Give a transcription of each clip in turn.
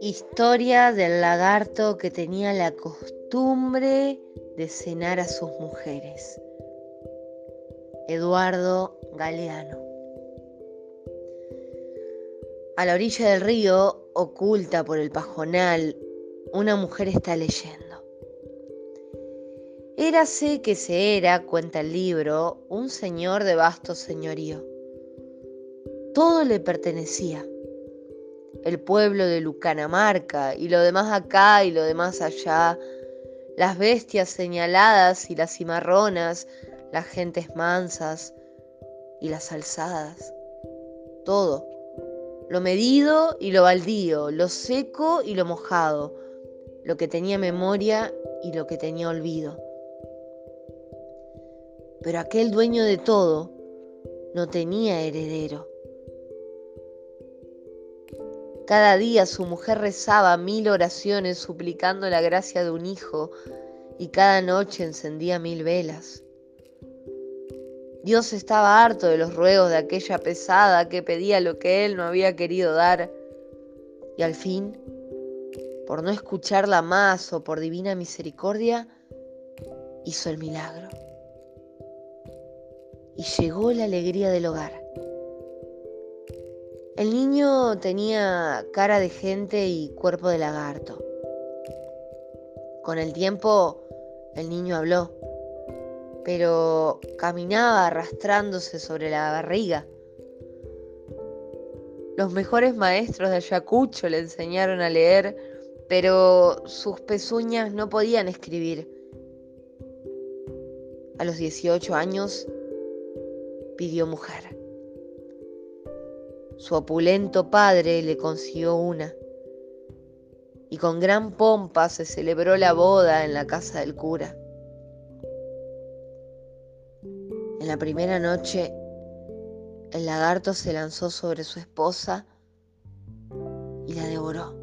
Historia del lagarto que tenía la costumbre de cenar a sus mujeres. Eduardo Galeano. A la orilla del río, oculta por el pajonal, una mujer está leyendo. Érase que se era, cuenta el libro, un señor de vasto señorío. Todo le pertenecía. El pueblo de Lucanamarca y lo demás acá y lo demás allá, las bestias señaladas y las cimarronas, las gentes mansas y las alzadas, todo, lo medido y lo baldío, lo seco y lo mojado, lo que tenía memoria y lo que tenía olvido. Pero aquel dueño de todo no tenía heredero cada día su mujer rezaba mil oraciones suplicando la gracia de un hijo y cada noche encendía mil velas. Dios estaba harto de los ruegos de aquella pesada que pedía lo que él no había querido dar y al fin, por no escucharla más o por divina misericordia, hizo el milagro. Y llegó la alegría del hogar. El niño tenía cara de gente y cuerpo de lagarto. Con el tiempo el niño habló, pero caminaba arrastrándose sobre la barriga. Los mejores maestros de Ayacucho le enseñaron a leer, pero sus pezuñas no podían escribir. A los 18 años pidió mujer. Su opulento padre le consiguió una, y con gran pompa se celebró la boda en la casa del cura. En la primera noche, el lagarto se lanzó sobre su esposa y la devoró.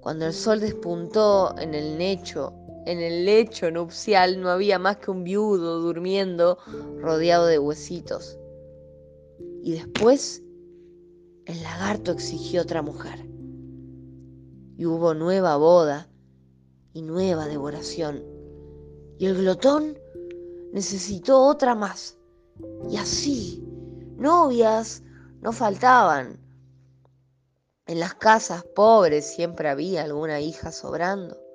Cuando el sol despuntó en el lecho, en el lecho nupcial no había más que un viudo durmiendo rodeado de huesitos. Y después el lagarto exigió otra mujer. Y hubo nueva boda y nueva devoración. Y el glotón necesitó otra más. Y así, novias no faltaban. En las casas pobres siempre había alguna hija sobrando.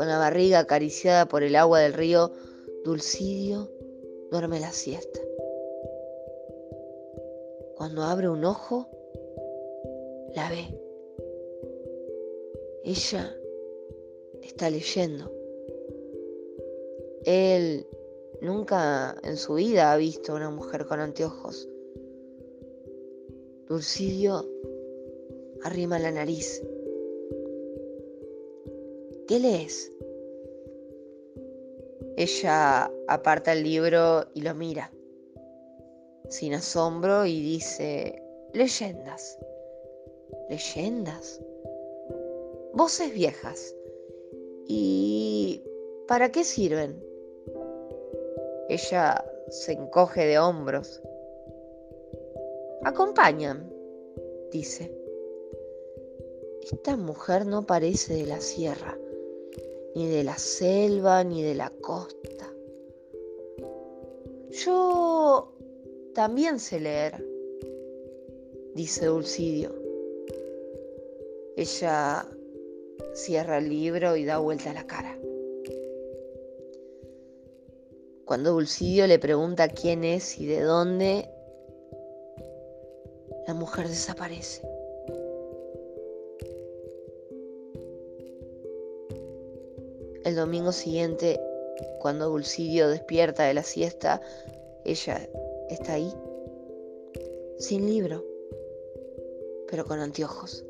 Con la barriga acariciada por el agua del río, Dulcidio duerme la siesta. Cuando abre un ojo, la ve. Ella está leyendo. Él nunca en su vida ha visto a una mujer con anteojos. Dulcidio arrima la nariz. ¿Qué lees? Ella aparta el libro y lo mira, sin asombro, y dice, leyendas, leyendas, voces viejas. ¿Y para qué sirven? Ella se encoge de hombros. Acompañan, dice. Esta mujer no parece de la sierra ni de la selva, ni de la costa. Yo también sé leer, dice Dulcidio. Ella cierra el libro y da vuelta la cara. Cuando Dulcidio le pregunta quién es y de dónde, la mujer desaparece. El domingo siguiente, cuando Dulcidio despierta de la siesta, ella está ahí, sin libro, pero con anteojos.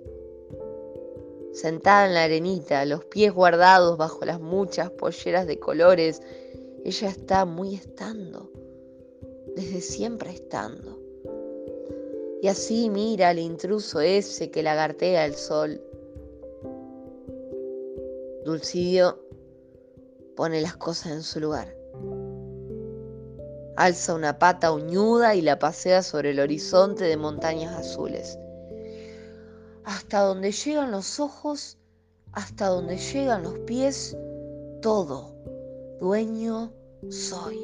Sentada en la arenita, los pies guardados bajo las muchas polleras de colores, ella está muy estando, desde siempre estando. Y así mira al intruso ese que lagartea el sol. Dulcidio pone las cosas en su lugar. Alza una pata uñuda y la pasea sobre el horizonte de montañas azules. Hasta donde llegan los ojos, hasta donde llegan los pies, todo, dueño soy.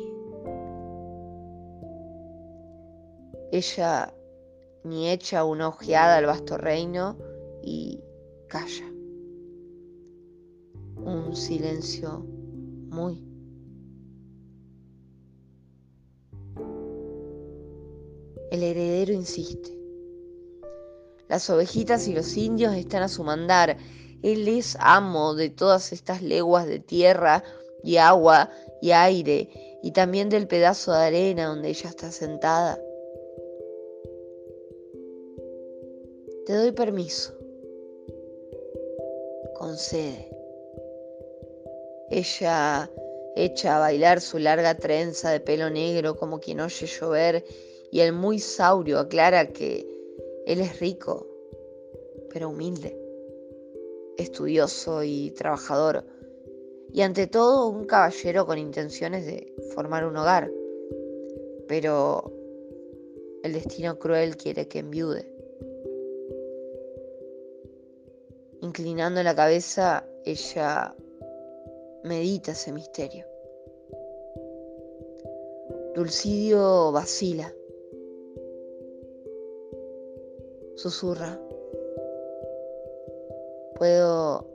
Ella ni echa una ojeada al vasto reino y calla. Un silencio muy El heredero insiste. Las ovejitas y los indios están a su mandar. Él es amo de todas estas leguas de tierra y agua y aire y también del pedazo de arena donde ella está sentada. Te doy permiso. Concede. Ella echa a bailar su larga trenza de pelo negro como quien oye llover y el muy saurio aclara que él es rico, pero humilde, estudioso y trabajador, y ante todo un caballero con intenciones de formar un hogar, pero el destino cruel quiere que enviude. Inclinando la cabeza, ella medita ese misterio. Dulcidio vacila Susurra. ¿Puedo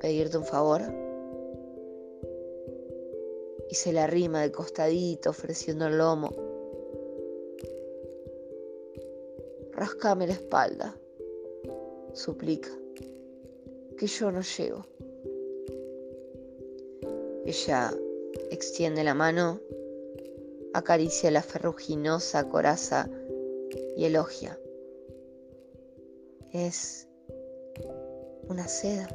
pedirte un favor? Y se le arrima de costadito ofreciendo el lomo. Rascame la espalda, suplica, que yo no llego. Ella extiende la mano, acaricia la ferruginosa coraza y elogia es una seda.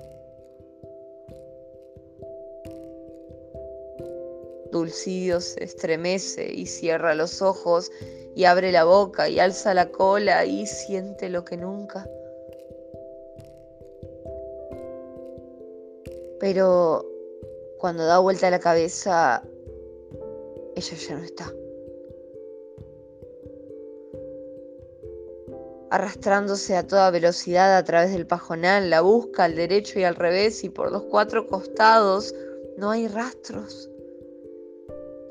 Dulcidio se estremece y cierra los ojos y abre la boca y alza la cola y siente lo que nunca. Pero cuando da vuelta la cabeza, ella ya no está. arrastrándose a toda velocidad a través del pajonal, la busca al derecho y al revés y por los cuatro costados no hay rastros.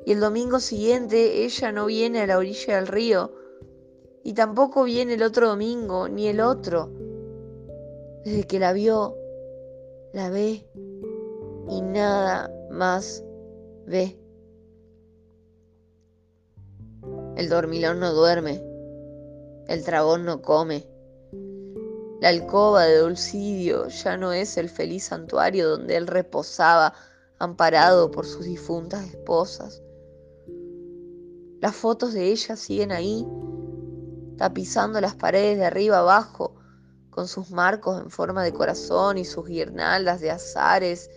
Y el domingo siguiente ella no viene a la orilla del río y tampoco viene el otro domingo ni el otro. Desde que la vio, la ve y nada más ve. El dormilón no duerme el dragón no come. La alcoba de Dulcidio ya no es el feliz santuario donde él reposaba amparado por sus difuntas esposas. Las fotos de ella siguen ahí, tapizando las paredes de arriba abajo, con sus marcos en forma de corazón y sus guirnaldas de azares,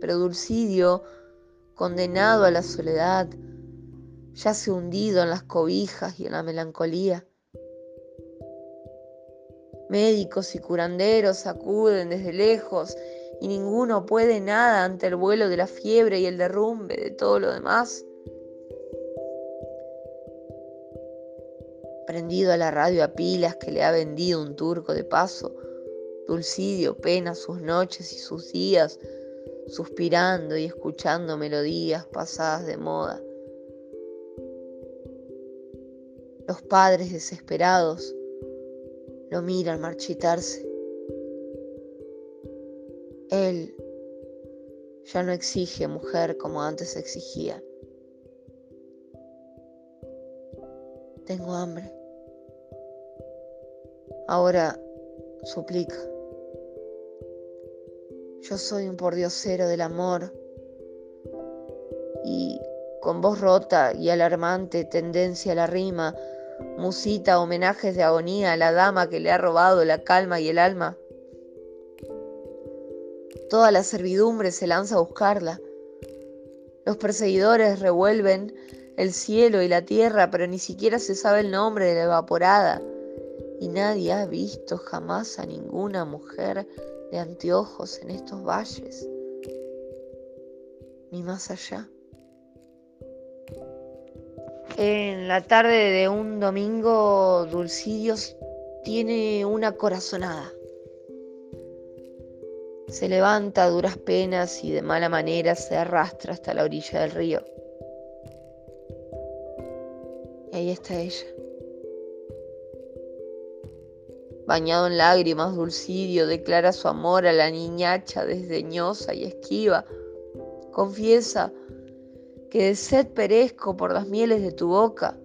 pero Dulcidio, condenado a la soledad, yace hundido en las cobijas y en la melancolía. Médicos y curanderos acuden desde lejos y ninguno puede nada ante el vuelo de la fiebre y el derrumbe de todo lo demás. Prendido a la radio a pilas que le ha vendido un turco de paso, Dulcidio pena sus noches y sus días, suspirando y escuchando melodías pasadas de moda. Los padres desesperados lo miran marchitarse. Él ya no exige mujer como antes exigía. Tengo hambre. Ahora suplica. Yo soy un pordiosero del amor y con voz rota y alarmante tendencia a la rima, musita homenajes de agonía a la dama que le ha robado la calma y el alma. Toda la servidumbre se lanza a buscarla. Los perseguidores revuelven el cielo y la tierra, pero ni siquiera se sabe el nombre de la evaporada. Y nadie ha visto jamás a ninguna mujer de anteojos en estos valles. ni más allá. En la tarde de un domingo, Dulcidios tiene una corazonada. Se levanta a duras penas y de mala manera se arrastra hasta la orilla del río. Y ahí está ella. Bañado en lágrimas, Dulcidio declara su amor a la niñacha desdeñosa y esquiva. Confiesa que de sed perezco por las mieles de tu boca.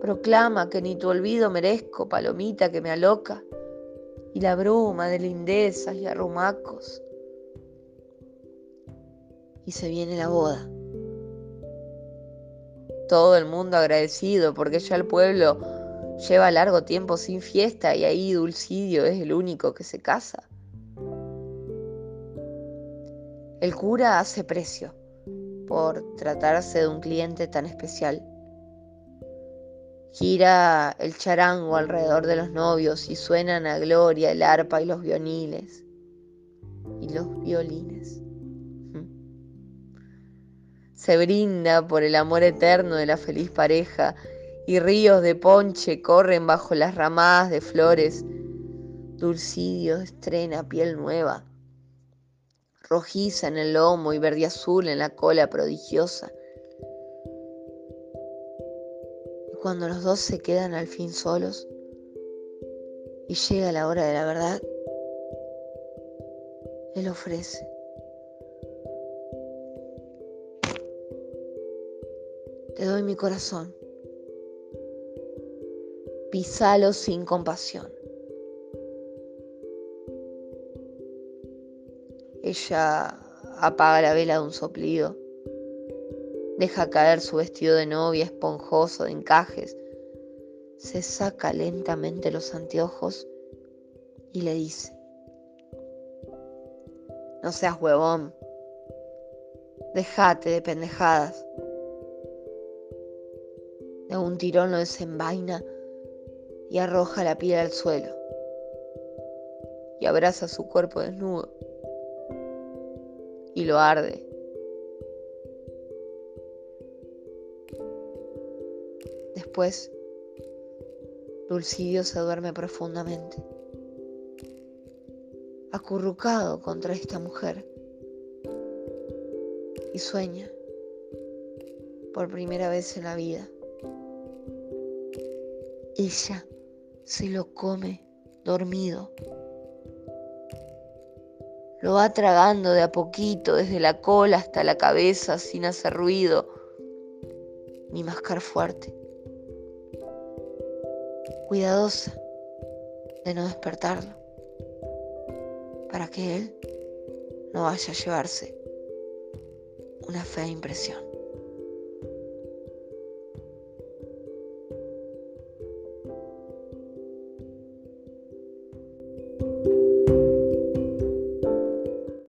Proclama que ni tu olvido merezco, palomita que me aloca, y la bruma de lindezas y arrumacos. Y se viene la boda. Todo el mundo agradecido porque ya el pueblo lleva largo tiempo sin fiesta y ahí Dulcidio es el único que se casa. El cura hace precio por tratarse de un cliente tan especial. Gira el charango alrededor de los novios y suenan a gloria el arpa y los violines. Y los violines. Se brinda por el amor eterno de la feliz pareja y ríos de ponche corren bajo las ramadas de flores. Dulcidio estrena piel nueva rojiza en el lomo y verde azul en la cola prodigiosa. Cuando los dos se quedan al fin solos y llega la hora de la verdad, él ofrece. Te doy mi corazón. Pisalo sin compasión. Ella apaga la vela de un soplido, deja caer su vestido de novia esponjoso de encajes, se saca lentamente los anteojos y le dice, no seas huevón, déjate de pendejadas. De un tirón lo desenvaina y arroja la piel al suelo y abraza su cuerpo desnudo y lo arde. Después, Dulcidio se duerme profundamente, acurrucado contra esta mujer, y sueña por primera vez en la vida. Ella se lo come dormido lo va tragando de a poquito, desde la cola hasta la cabeza, sin hacer ruido ni mascar fuerte. Cuidadosa de no despertarlo, para que él no vaya a llevarse una fea impresión.